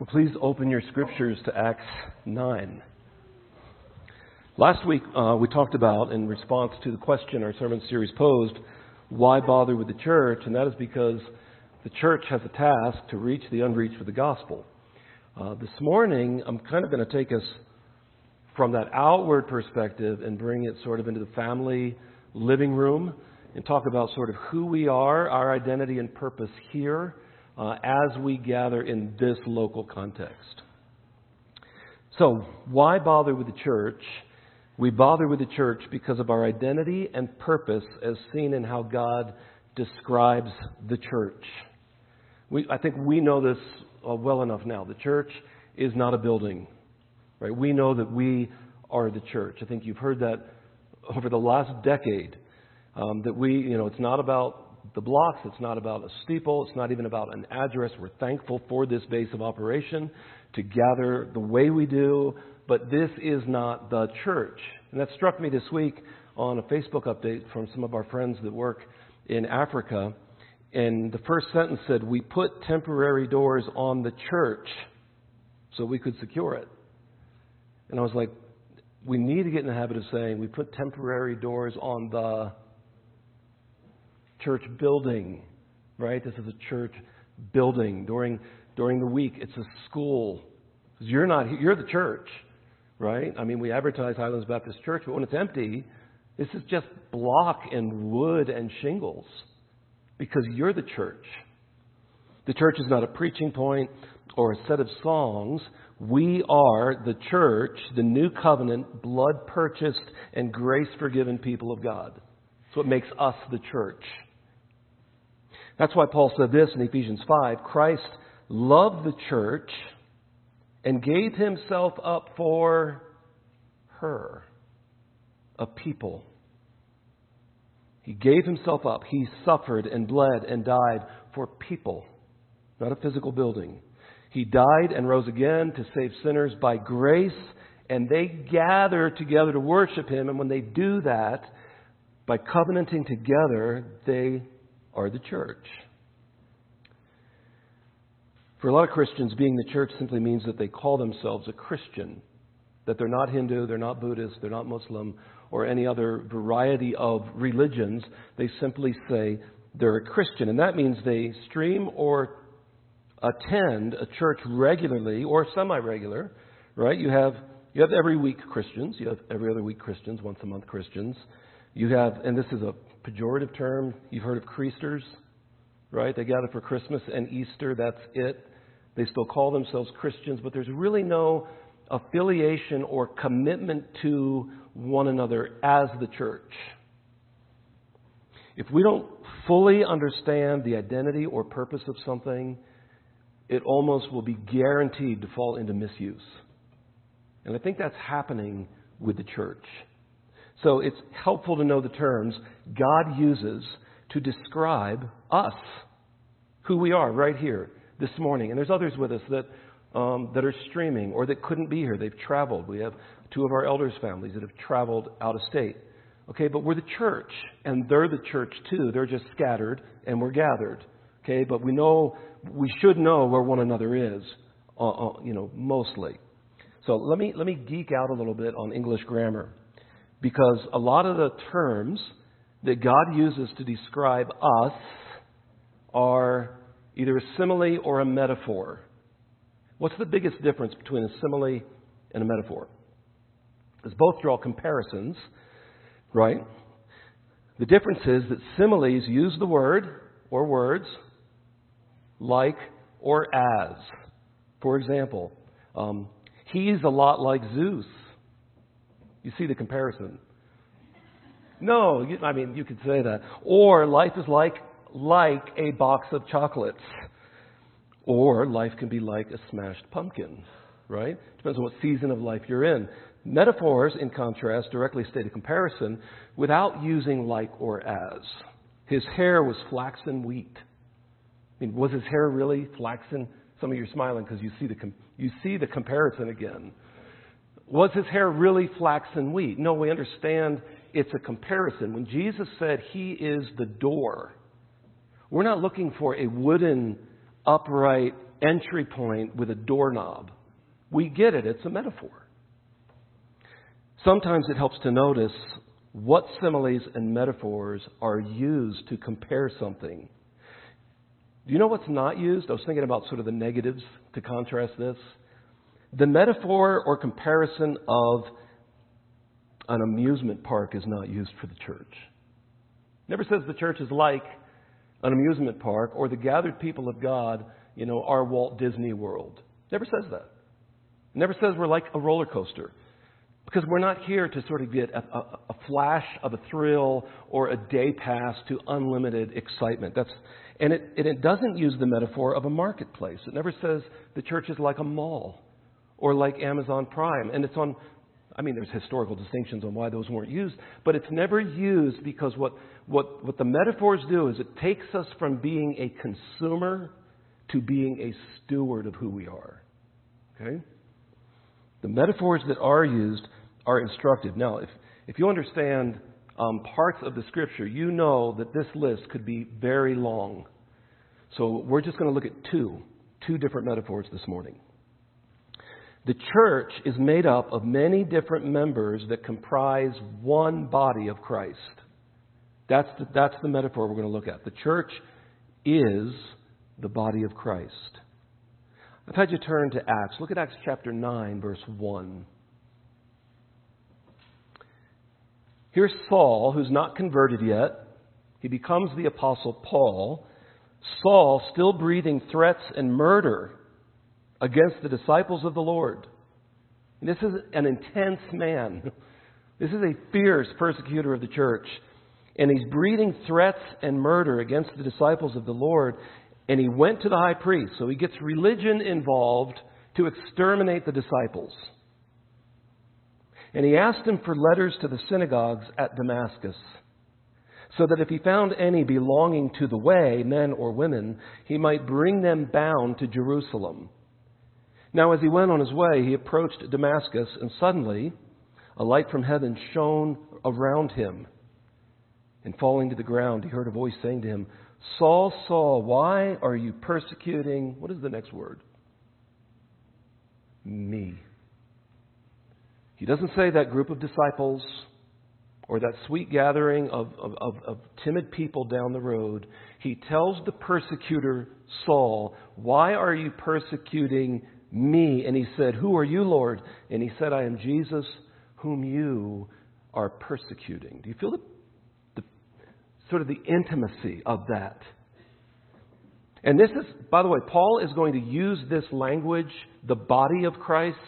Well, please open your scriptures to Acts 9. Last week, uh, we talked about, in response to the question our sermon series posed, why bother with the church? And that is because the church has a task to reach the unreached with the gospel. Uh, this morning, I'm kind of going to take us from that outward perspective and bring it sort of into the family living room and talk about sort of who we are, our identity and purpose here uh, as we gather in this local context. So, why bother with the church? We bother with the church because of our identity and purpose as seen in how God describes the church. We, I think we know this uh, well enough now. The church is not a building, right? We know that we are the church. I think you've heard that over the last decade. Um, that we, you know, it's not about the blocks. It's not about a steeple. It's not even about an address. We're thankful for this base of operation to gather the way we do, but this is not the church. And that struck me this week on a Facebook update from some of our friends that work in Africa. And the first sentence said, We put temporary doors on the church so we could secure it. And I was like, We need to get in the habit of saying, We put temporary doors on the church building, right? This is a church building. During, during the week, it's a school. You're not, you're the church, right? I mean, we advertise Highlands Baptist Church, but when it's empty, this is just block and wood and shingles because you're the church. The church is not a preaching point or a set of songs. We are the church, the new covenant, blood purchased and grace forgiven people of God. That's what makes us the church. That's why Paul said this in Ephesians 5 Christ loved the church and gave himself up for her, a people. He gave himself up. He suffered and bled and died for people, not a physical building. He died and rose again to save sinners by grace, and they gather together to worship him. And when they do that, by covenanting together, they are the church. For a lot of Christians, being the church simply means that they call themselves a Christian, that they're not Hindu, they're not Buddhist, they're not Muslim, or any other variety of religions. They simply say they're a Christian. And that means they stream or attend a church regularly or semi regular, right? You have, you have every week Christians, you have every other week Christians, once a month Christians. You have, and this is a pejorative term. You've heard of creasters, right? They gather for Christmas and Easter. That's it. They still call themselves Christians, but there's really no affiliation or commitment to one another as the church. If we don't fully understand the identity or purpose of something, it almost will be guaranteed to fall into misuse. And I think that's happening with the church. So it's helpful to know the terms God uses to describe us, who we are right here this morning. And there's others with us that, um, that are streaming or that couldn't be here. They've traveled. We have two of our elders' families that have traveled out of state. Okay, but we're the church, and they're the church too. They're just scattered, and we're gathered. Okay, but we know, we should know where one another is, uh, uh, you know, mostly. So let me, let me geek out a little bit on English grammar because a lot of the terms that God uses to describe us are either a simile or a metaphor. What's the biggest difference between a simile and a metaphor? Because both draw comparisons, right? The difference is that similes use the word or words like or as. For example, um, he's a lot like Zeus. You see the comparison. No, you, I mean, you could say that. Or life is like, like a box of chocolates. Or life can be like a smashed pumpkin, right? Depends on what season of life you're in. Metaphors, in contrast, directly state a comparison without using like or as. His hair was flaxen wheat. I mean, was his hair really flaxen? Some of you are smiling because you see the you see the comparison again. Was his hair really flaxen wheat? No, we understand it's a comparison. When Jesus said he is the door, we're not looking for a wooden, upright entry point with a doorknob. We get it, it's a metaphor. Sometimes it helps to notice what similes and metaphors are used to compare something. Do you know what's not used? I was thinking about sort of the negatives to contrast this. The metaphor or comparison of an amusement park is not used for the church. Never says the church is like an amusement park or the gathered people of God, you know, our Walt Disney World. Never says that. Never says we're like a roller coaster. Because we're not here to sort of get a, a, a, flash of a thrill or a day pass to unlimited excitement. That's, and it, and it doesn't use the metaphor of a marketplace. It never says the church is like a mall or like Amazon Prime. And it's on, I mean, there's historical distinctions on why those weren't used, but it's never used because what, what, what the metaphors do is it takes us from being a consumer to being a steward of who we are. Okay? The metaphors that are used are instructive. Now, if, if you understand um, parts of the scripture, you know that this list could be very long. So we're just going to look at two, two different metaphors this morning. The church is made up of many different members that comprise one body of Christ. That's the, that's the metaphor we're going to look at. The church is the body of Christ. I've had you turn to Acts. Look at Acts chapter 9, verse 1. Here's Saul, who's not converted yet. He becomes the Apostle Paul. Saul, still breathing threats and murder against the disciples of the Lord. And this is an intense man. This is a fierce persecutor of the church. And he's breathing threats and murder against the disciples of the Lord and he went to the high priest. So he gets religion involved to exterminate the disciples. And he asked him for letters to the synagogues at Damascus, so that if he found any belonging to the way, men or women, he might bring them bound to Jerusalem. Now, as he went on his way, he approached Damascus, and suddenly a light from heaven shone around him. And falling to the ground, he heard a voice saying to him, Saul, Saul, why are you persecuting? What is the next word? Me. He doesn't say that group of disciples or that sweet gathering of, of, of, of, timid people down the road. He tells the persecutor, Saul, Why are you persecuting me? And he said, Who are you, Lord? And he said, I am Jesus, whom you are persecuting. Do you feel the sort of the intimacy of that. And this is, by the way, Paul is going to use this language, the body of Christ.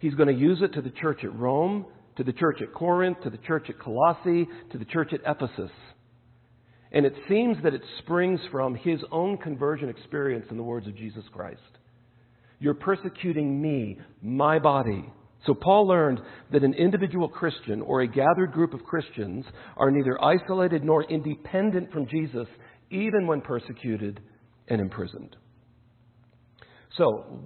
He's going to use it to the church at Rome, to the church at Corinth, to the church at Colossae, to the church at Ephesus. And it seems that it springs from his own conversion experience in the words of Jesus Christ. You're persecuting me, my body. So Paul learned that an individual Christian or a gathered group of Christians are neither isolated nor independent from Jesus, even when persecuted and imprisoned. So,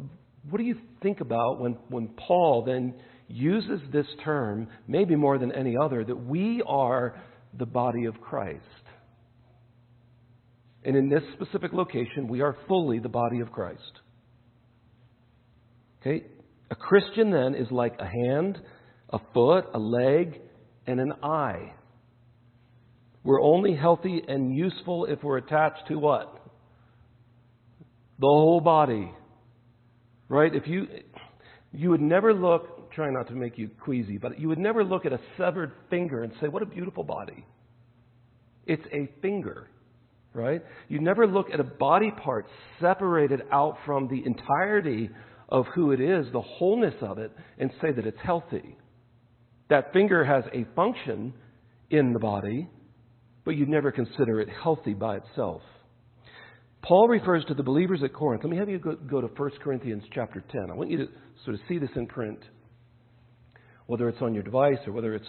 what do you think about when, when Paul then uses this term, maybe more than any other, that we are the body of Christ? And in this specific location, we are fully the body of Christ. Okay? A Christian then is like a hand, a foot, a leg, and an eye. We're only healthy and useful if we're attached to what? The whole body. Right? If you you would never look, try not to make you queasy, but you would never look at a severed finger and say, "What a beautiful body." It's a finger, right? You never look at a body part separated out from the entirety of who it is, the wholeness of it, and say that it's healthy. That finger has a function in the body, but you'd never consider it healthy by itself. Paul refers to the believers at Corinth. Let me have you go, go to 1 Corinthians chapter 10. I want you to sort of see this in print, whether it's on your device or whether it's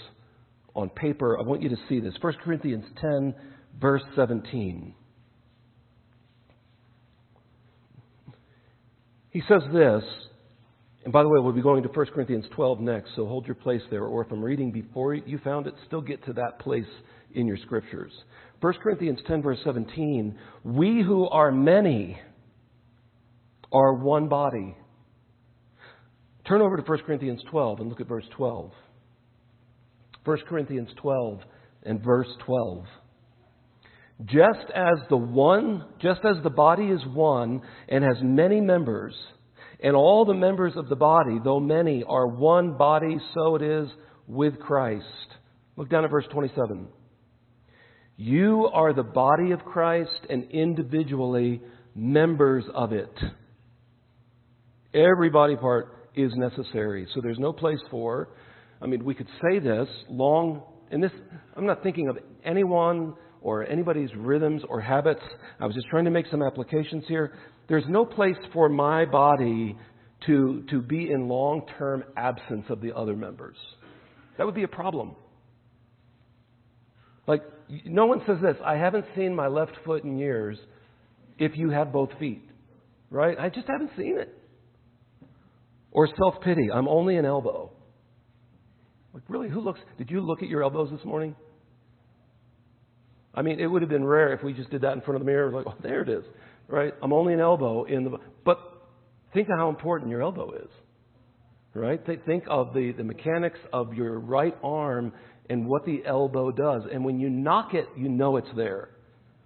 on paper. I want you to see this. 1 Corinthians 10, verse 17. He says this, and by the way, we'll be going to 1 Corinthians 12 next, so hold your place there. Or if I'm reading before you found it, still get to that place in your scriptures. 1 Corinthians 10, verse 17 We who are many are one body. Turn over to 1 Corinthians 12 and look at verse 12. 1 Corinthians 12 and verse 12. Just as the one, just as the body is one and has many members, and all the members of the body, though many, are one body, so it is with Christ. Look down at verse 27. You are the body of Christ and individually members of it. Every body part is necessary. So there's no place for, I mean, we could say this long, and this, I'm not thinking of anyone or anybody's rhythms or habits. I was just trying to make some applications here. There's no place for my body to, to be in long term absence of the other members. That would be a problem. Like, no one says this I haven't seen my left foot in years if you have both feet, right? I just haven't seen it. Or self pity I'm only an elbow. Like, really? Who looks? Did you look at your elbows this morning? I mean, it would have been rare if we just did that in front of the mirror. Like, oh, there it is, right? I'm only an elbow in the. But think of how important your elbow is, right? Think of the, the mechanics of your right arm and what the elbow does. And when you knock it, you know it's there.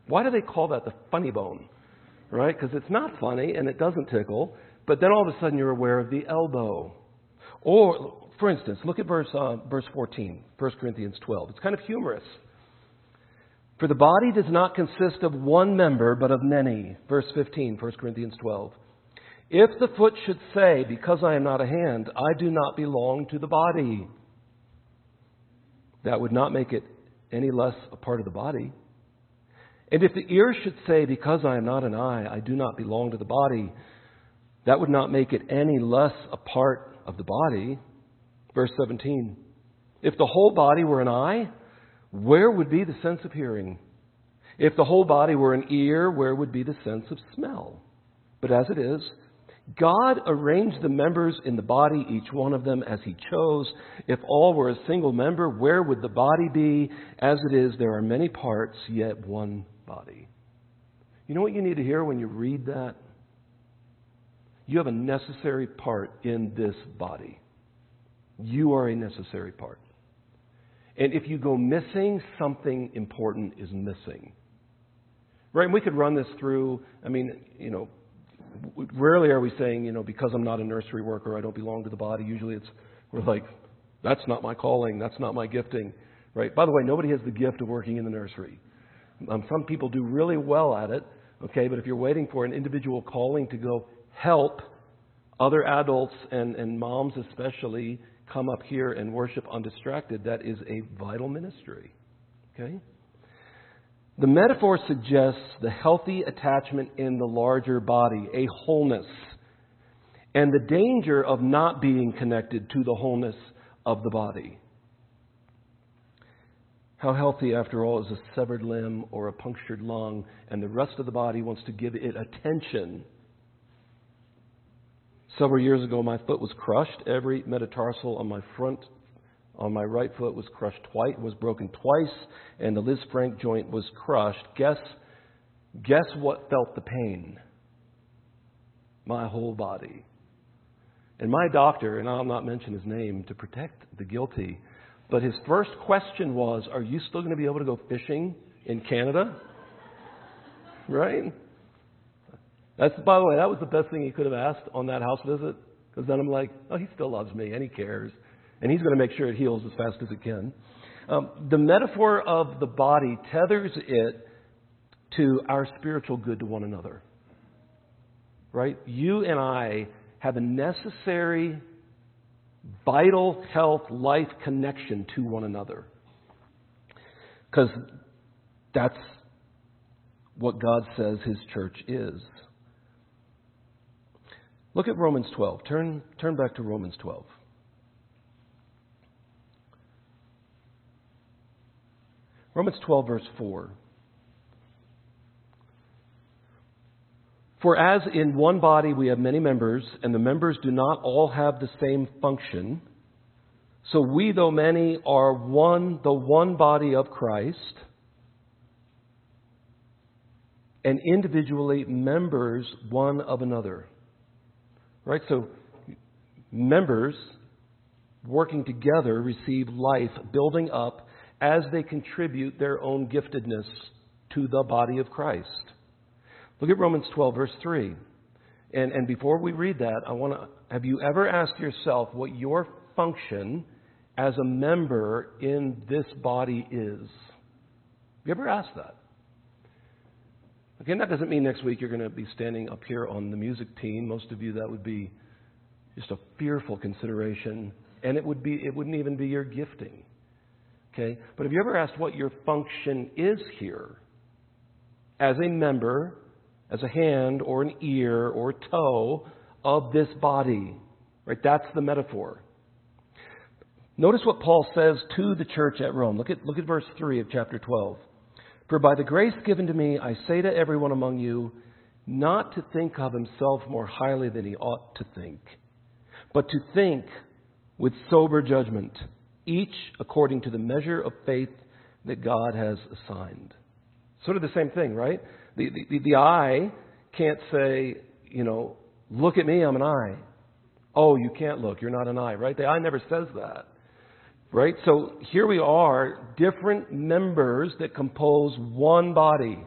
Why do they call that the funny bone? Right? Because it's not funny and it doesn't tickle, but then all of a sudden you're aware of the elbow. Or, for instance, look at verse, uh, verse 14, 1 Corinthians 12. It's kind of humorous. For the body does not consist of one member, but of many. Verse 15, 1 Corinthians 12. If the foot should say, Because I am not a hand, I do not belong to the body, that would not make it any less a part of the body. And if the ear should say, Because I am not an eye, I do not belong to the body, that would not make it any less a part of the body. Verse 17. If the whole body were an eye, where would be the sense of hearing? If the whole body were an ear, where would be the sense of smell? But as it is, God arranged the members in the body, each one of them as He chose. If all were a single member, where would the body be? As it is, there are many parts, yet one body. You know what you need to hear when you read that? You have a necessary part in this body. You are a necessary part. And if you go missing, something important is missing. Right? And we could run this through, I mean, you know, rarely are we saying, you know, because I'm not a nursery worker, I don't belong to the body. Usually it's, we're like, that's not my calling, that's not my gifting. Right? By the way, nobody has the gift of working in the nursery. Um, some people do really well at it, okay, but if you're waiting for an individual calling to go help other adults and, and moms especially come up here and worship undistracted, that is a vital ministry. Okay? The metaphor suggests the healthy attachment in the larger body, a wholeness, and the danger of not being connected to the wholeness of the body. How healthy, after all, is a severed limb or a punctured lung, and the rest of the body wants to give it attention. Several years ago, my foot was crushed. Every metatarsal on my front on my right foot was crushed twice, was broken twice, and the Lisfranc joint was crushed. Guess, guess what felt the pain? My whole body. And my doctor, and I'll not mention his name to protect the guilty, but his first question was, Are you still going to be able to go fishing in Canada? right? That's, by the way, that was the best thing he could have asked on that house visit. Because then I'm like, oh, he still loves me and he cares and he's going to make sure it heals as fast as it can. Um, the metaphor of the body tethers it to our spiritual good to one another. Right? You and I have a necessary, vital health, life connection to one another. Because that's what God says His church is. Look at Romans 12. Turn, turn back to Romans 12. Romans 12, verse 4. For as in one body we have many members, and the members do not all have the same function, so we, though many, are one, the one body of Christ, and individually members one of another. Right? So members working together receive life, building up as they contribute their own giftedness to the body of Christ. Look at Romans 12, verse 3. And, and before we read that, I want to have you ever asked yourself what your function as a member in this body is? Have you ever asked that? Again, that doesn't mean next week you're going to be standing up here on the music team. Most of you, that would be just a fearful consideration, and it would be it wouldn't even be your gifting. Okay? But have you ever asked what your function is here? As a member, as a hand or an ear or toe of this body. Right? That's the metaphor. Notice what Paul says to the church at Rome. Look at, look at verse 3 of chapter 12. For by the grace given to me, I say to everyone among you, not to think of himself more highly than he ought to think, but to think with sober judgment, each according to the measure of faith that God has assigned. Sort of the same thing, right? The, the, the eye can't say, you know, look at me, I'm an eye. Oh, you can't look, you're not an eye, right? The eye never says that. Right? So here we are, different members that compose one body.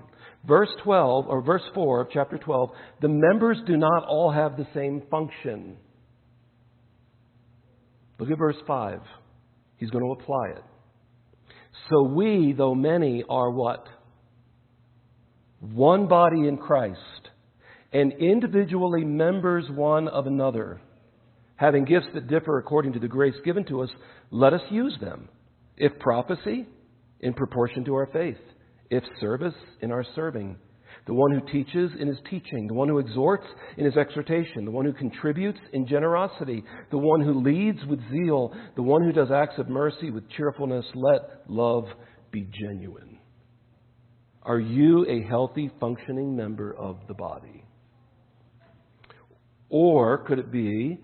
Verse 12, or verse 4 of chapter 12, the members do not all have the same function. Look at verse 5. He's going to apply it. So we, though many, are what? One body in Christ, and individually members one of another. Having gifts that differ according to the grace given to us, let us use them. If prophecy, in proportion to our faith. If service, in our serving the one who teaches in his teaching, the one who exhorts in his exhortation, the one who contributes in generosity, the one who leads with zeal, the one who does acts of mercy with cheerfulness. Let love be genuine. Are you a healthy, functioning member of the body? Or could it be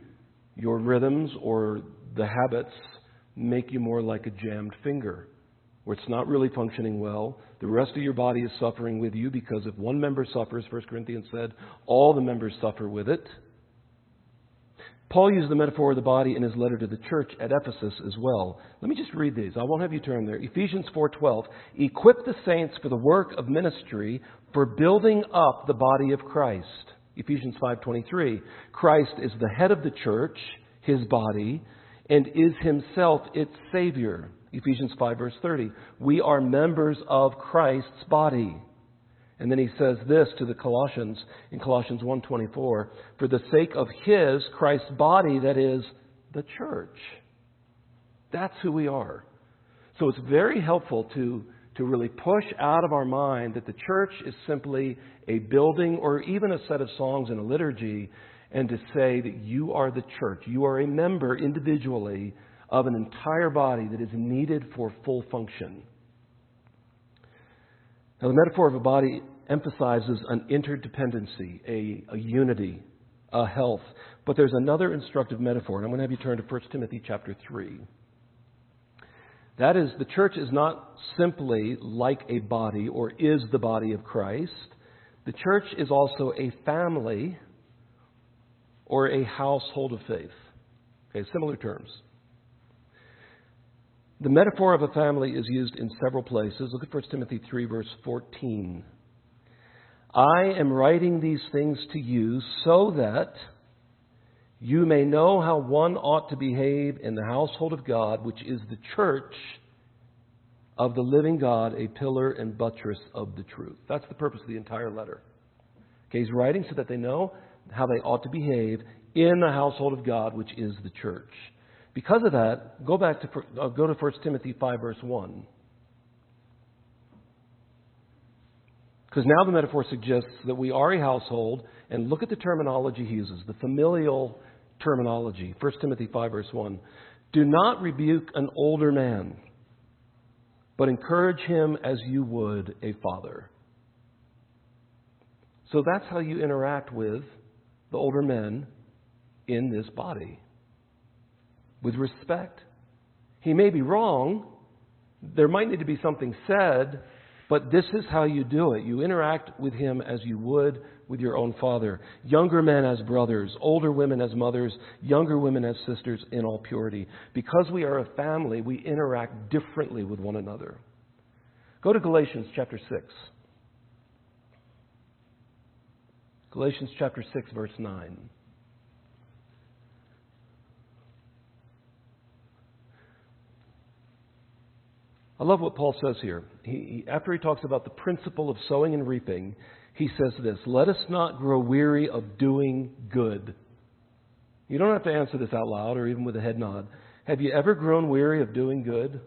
your rhythms or the habits make you more like a jammed finger? where it's not really functioning well. The rest of your body is suffering with you because if one member suffers, 1 Corinthians said, all the members suffer with it. Paul used the metaphor of the body in his letter to the church at Ephesus as well. Let me just read these. I won't have you turn there. Ephesians 4:12, equip the saints for the work of ministry for building up the body of Christ. Ephesians 5:23, Christ is the head of the church, his body, and is himself its savior. Ephesians 5, verse 30. We are members of Christ's body. And then he says this to the Colossians in Colossians 1:24, for the sake of his Christ's body that is the church. That's who we are. So it's very helpful to to really push out of our mind that the church is simply a building or even a set of songs in a liturgy and to say that you are the church. You are a member individually of an entire body that is needed for full function. Now, the metaphor of a body emphasizes an interdependency, a, a unity, a health. But there's another instructive metaphor, and I'm going to have you turn to 1 Timothy chapter 3. That is, the church is not simply like a body or is the body of Christ. The church is also a family or a household of faith. Okay, similar terms. The metaphor of a family is used in several places. Look at 1 Timothy 3, verse 14. I am writing these things to you so that you may know how one ought to behave in the household of God, which is the church of the living God, a pillar and buttress of the truth. That's the purpose of the entire letter. Okay, he's writing so that they know how they ought to behave in the household of God, which is the church. Because of that, go back to uh, go to 1 Timothy 5 verse 1. Because now the metaphor suggests that we are a household, and look at the terminology he uses, the familial terminology. 1 Timothy 5 verse 1. Do not rebuke an older man, but encourage him as you would a father. So that's how you interact with the older men in this body with respect. He may be wrong. There might need to be something said, but this is how you do it. You interact with him as you would with your own father. Younger men as brothers, older women as mothers, younger women as sisters in all purity. Because we are a family, we interact differently with one another. Go to Galatians chapter 6. Galatians chapter 6, verse 9. I love what Paul says here. He, after he talks about the principle of sowing and reaping, he says this Let us not grow weary of doing good. You don't have to answer this out loud or even with a head nod. Have you ever grown weary of doing good?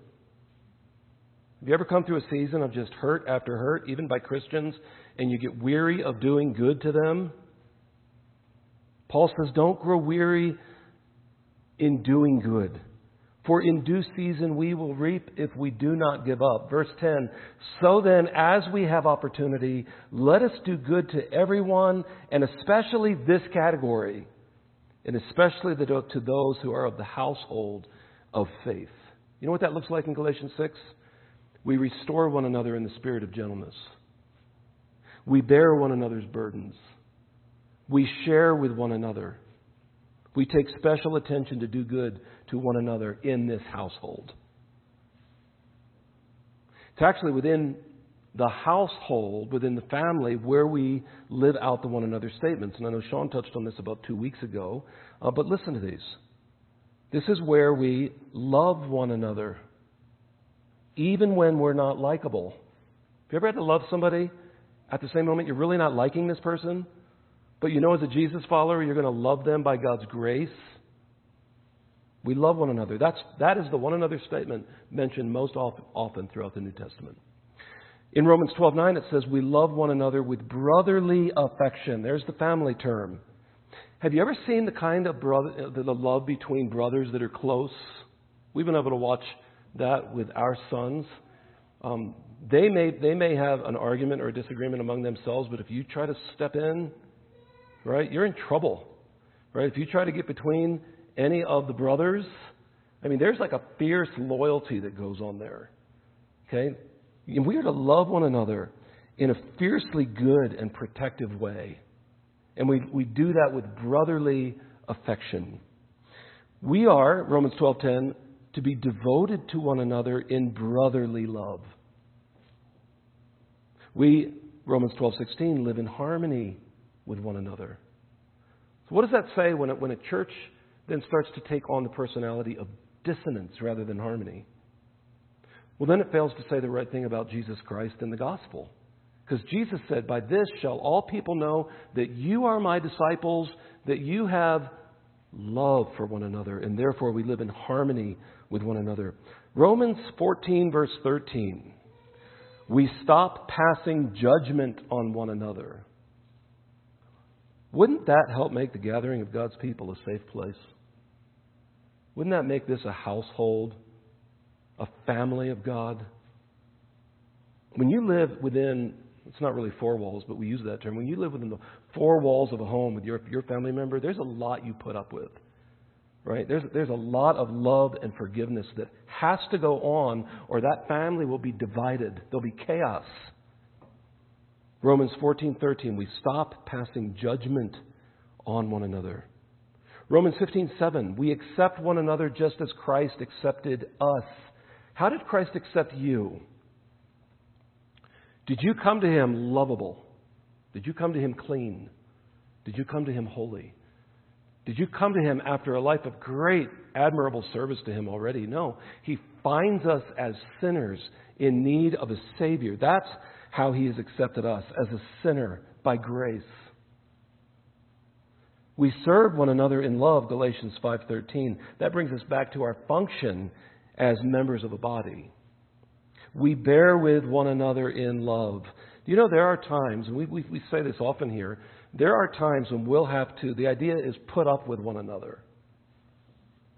Have you ever come through a season of just hurt after hurt, even by Christians, and you get weary of doing good to them? Paul says, Don't grow weary in doing good. For in due season we will reap if we do not give up. Verse 10 So then, as we have opportunity, let us do good to everyone, and especially this category, and especially to those who are of the household of faith. You know what that looks like in Galatians 6? We restore one another in the spirit of gentleness. We bear one another's burdens. We share with one another. We take special attention to do good to one another in this household. It's actually within the household, within the family, where we live out the one another statements. And I know Sean touched on this about two weeks ago, uh, but listen to these. This is where we love one another, even when we're not likable. Have you ever had to love somebody at the same moment you're really not liking this person, but you know as a Jesus follower you're going to love them by God's grace? We love one another. That's, that is the one another statement mentioned most often throughout the New Testament. In Romans 12:9 it says we love one another with brotherly affection. There's the family term. Have you ever seen the kind of brother, the love between brothers that are close? We've been able to watch that with our sons. Um, they may they may have an argument or a disagreement among themselves, but if you try to step in, right, you're in trouble. Right? If you try to get between any of the brothers. I mean, there's like a fierce loyalty that goes on there. Okay? And we are to love one another in a fiercely good and protective way. And we, we do that with brotherly affection. We are, Romans 12:10, to be devoted to one another in brotherly love. We, Romans 12:16, live in harmony with one another. So what does that say when, it, when a church then starts to take on the personality of dissonance rather than harmony. Well, then it fails to say the right thing about Jesus Christ in the gospel. Because Jesus said, By this shall all people know that you are my disciples, that you have love for one another, and therefore we live in harmony with one another. Romans 14, verse 13. We stop passing judgment on one another. Wouldn't that help make the gathering of God's people a safe place? Wouldn't that make this a household, a family of God? When you live within, it's not really four walls, but we use that term. When you live within the four walls of a home with your, your family member, there's a lot you put up with. Right? There's, there's a lot of love and forgiveness that has to go on, or that family will be divided. There'll be chaos. Romans 14:13 we stop passing judgment on one another. Romans 15:7 we accept one another just as Christ accepted us. How did Christ accept you? Did you come to him lovable? Did you come to him clean? Did you come to him holy? Did you come to him after a life of great, admirable service to him already? No. He finds us as sinners in need of a Savior. That's how he has accepted us as a sinner by grace. We serve one another in love, Galatians 5:13. That brings us back to our function as members of a body. We bear with one another in love. You know, there are times, and we, we, we say this often here, there are times when we'll have to, the idea is put up with one another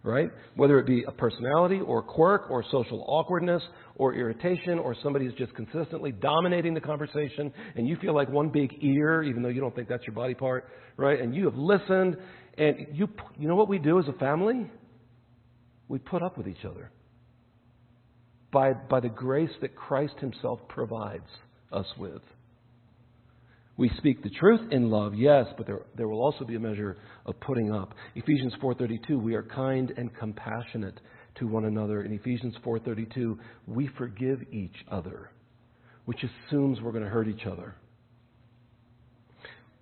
right? Whether it be a personality or quirk or social awkwardness or irritation or somebody who's just consistently dominating the conversation and you feel like one big ear, even though you don't think that's your body part, right? And you have listened and you, you know what we do as a family? We put up with each other by, by the grace that Christ Himself provides us with. We speak the truth in love, yes, but there, there will also be a measure of putting up. Ephesians 4:32, we are kind and compassionate to one another. In Ephesians 4:32, we forgive each other, which assumes we're going to hurt each other.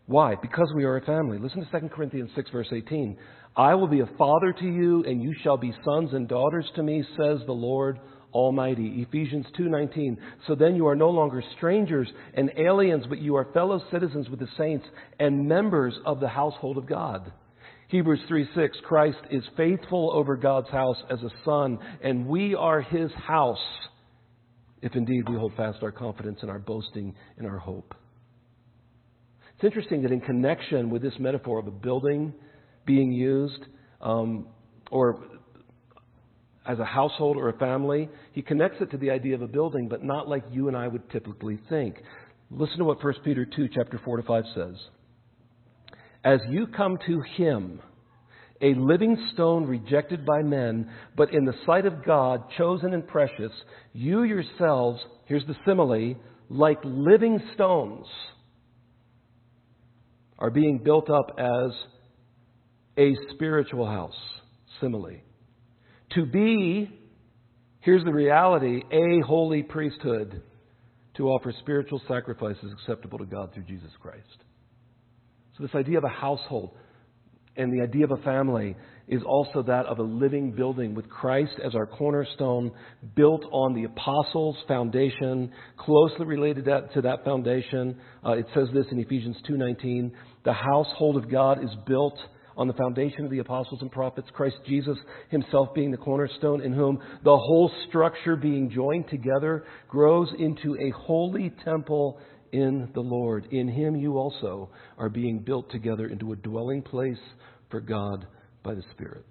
Why? Because we are a family. Listen to 2 Corinthians 6 verse 18. I will be a father to you and you shall be sons and daughters to me, says the Lord Almighty. Ephesians 2:19. So then you are no longer strangers and aliens, but you are fellow citizens with the saints and members of the household of God. Hebrews 3:6. Christ is faithful over God's house as a son, and we are his house. If indeed we hold fast our confidence and our boasting in our hope. It's interesting that in connection with this metaphor of a building being used, um, or as a household or a family, he connects it to the idea of a building, but not like you and I would typically think. Listen to what 1 Peter 2, chapter 4 to 5 says. As you come to him, a living stone rejected by men, but in the sight of God, chosen and precious, you yourselves, here's the simile, like living stones, are being built up as a spiritual house. Simile to be, here's the reality, a holy priesthood to offer spiritual sacrifices acceptable to God through Jesus Christ. So, this idea of a household and the idea of a family is also that of a living building with Christ as our cornerstone, built on the apostles' foundation, closely related to that foundation. Uh, it says this in Ephesians 2:19: "The household of God is built on the foundation of the apostles and prophets, Christ Jesus himself being the cornerstone, in whom the whole structure being joined together grows into a holy temple in the Lord. In him you also are being built together into a dwelling place for God by the Spirit.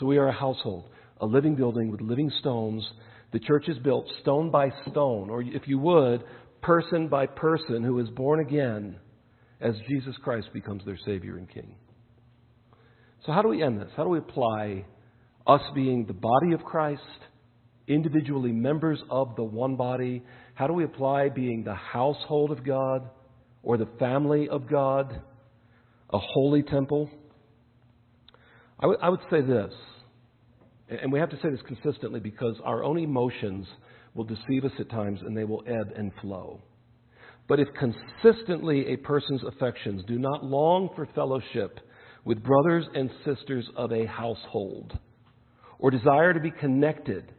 So we are a household, a living building with living stones. The church is built stone by stone, or if you would, person by person who is born again as Jesus Christ becomes their Savior and King. So, how do we end this? How do we apply us being the body of Christ, individually members of the one body? How do we apply being the household of God or the family of God, a holy temple? I, w- I would say this, and we have to say this consistently because our own emotions will deceive us at times and they will ebb and flow. But if consistently a person's affections do not long for fellowship with brothers and sisters of a household, or desire to be connected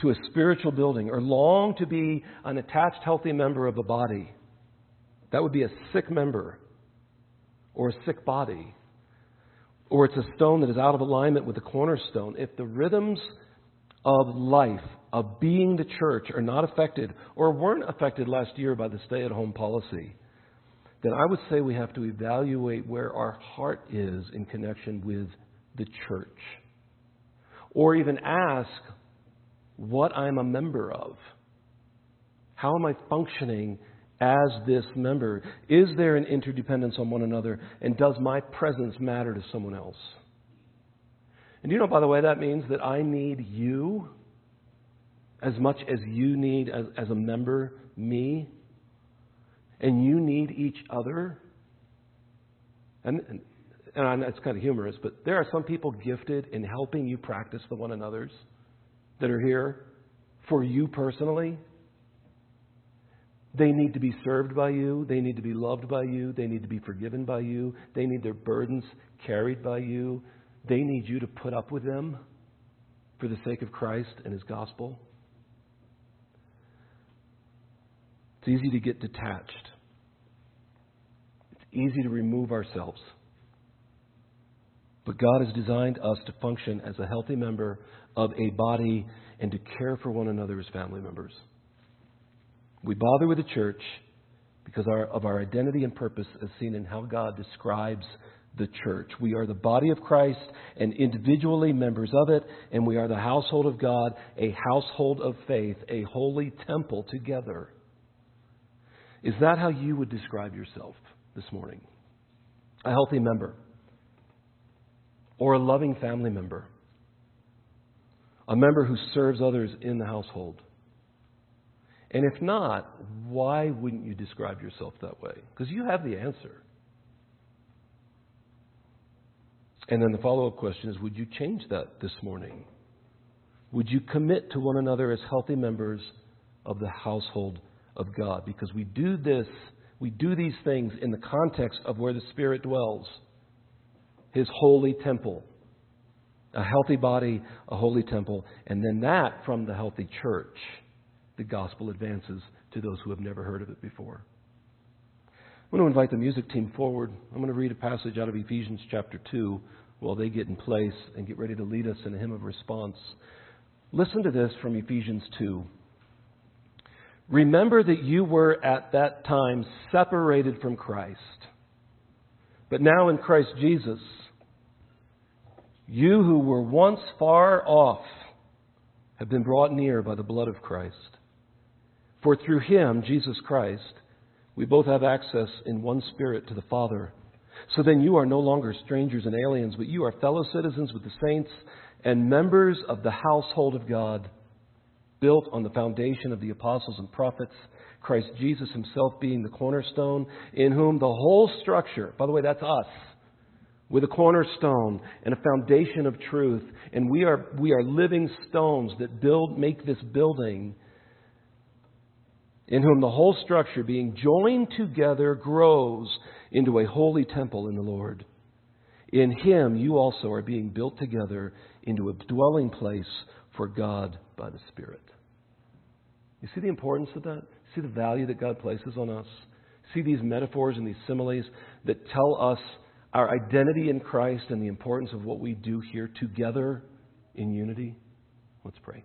to a spiritual building, or long to be an attached, healthy member of a body, that would be a sick member or a sick body. Or it's a stone that is out of alignment with the cornerstone. If the rhythms of life, of being the church, are not affected or weren't affected last year by the stay at home policy, then I would say we have to evaluate where our heart is in connection with the church. Or even ask what I'm a member of. How am I functioning as this member? Is there an interdependence on one another? And does my presence matter to someone else? And you know, by the way, that means that I need you as much as you need, as, as a member, me and you need each other. And, and, and it's kind of humorous, but there are some people gifted in helping you practice the one another's that are here for you personally. They need to be served by you. They need to be loved by you. They need to be forgiven by you. They need their burdens carried by you. They need you to put up with them for the sake of Christ and His gospel. It's easy to get detached. Easy to remove ourselves. But God has designed us to function as a healthy member of a body and to care for one another as family members. We bother with the church because our, of our identity and purpose as seen in how God describes the church. We are the body of Christ and individually members of it, and we are the household of God, a household of faith, a holy temple together. Is that how you would describe yourself this morning? A healthy member or a loving family member? A member who serves others in the household? And if not, why wouldn't you describe yourself that way? Because you have the answer. And then the follow up question is Would you change that this morning? Would you commit to one another as healthy members of the household of God? Because we do this, we do these things in the context of where the Spirit dwells His holy temple. A healthy body, a holy temple, and then that from the healthy church the gospel advances to those who have never heard of it before. I'm going to invite the music team forward. I'm going to read a passage out of Ephesians chapter 2 while they get in place and get ready to lead us in a hymn of response. Listen to this from Ephesians 2. Remember that you were at that time separated from Christ. But now in Christ Jesus, you who were once far off have been brought near by the blood of Christ. For through him, Jesus Christ, we both have access in one spirit to the Father. So then you are no longer strangers and aliens, but you are fellow citizens with the saints and members of the household of God, built on the foundation of the apostles and prophets, Christ Jesus himself being the cornerstone, in whom the whole structure, by the way, that's us, with a cornerstone and a foundation of truth, and we are, we are living stones that build, make this building in whom the whole structure, being joined together, grows into a holy temple in the Lord. In him you also are being built together into a dwelling place for God by the Spirit. You see the importance of that? See the value that God places on us? See these metaphors and these similes that tell us our identity in Christ and the importance of what we do here together in unity? Let's pray.